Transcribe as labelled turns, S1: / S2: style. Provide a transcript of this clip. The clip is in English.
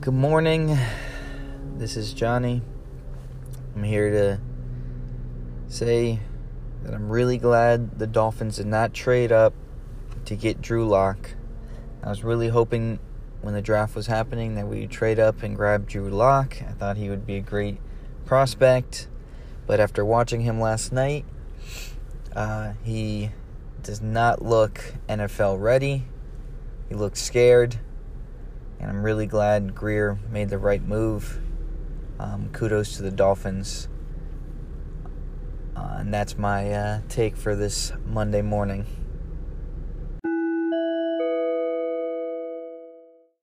S1: Good morning. This is Johnny. I'm here to say that I'm really glad the Dolphins did not trade up to get Drew Lock. I was really hoping when the draft was happening that we would trade up and grab Drew Lock. I thought he would be a great prospect, but after watching him last night, uh, he does not look NFL ready. He looks scared, and I'm really glad Grier made the right move. Um, kudos to the Dolphins. Uh, and that's my uh, take for this Monday morning.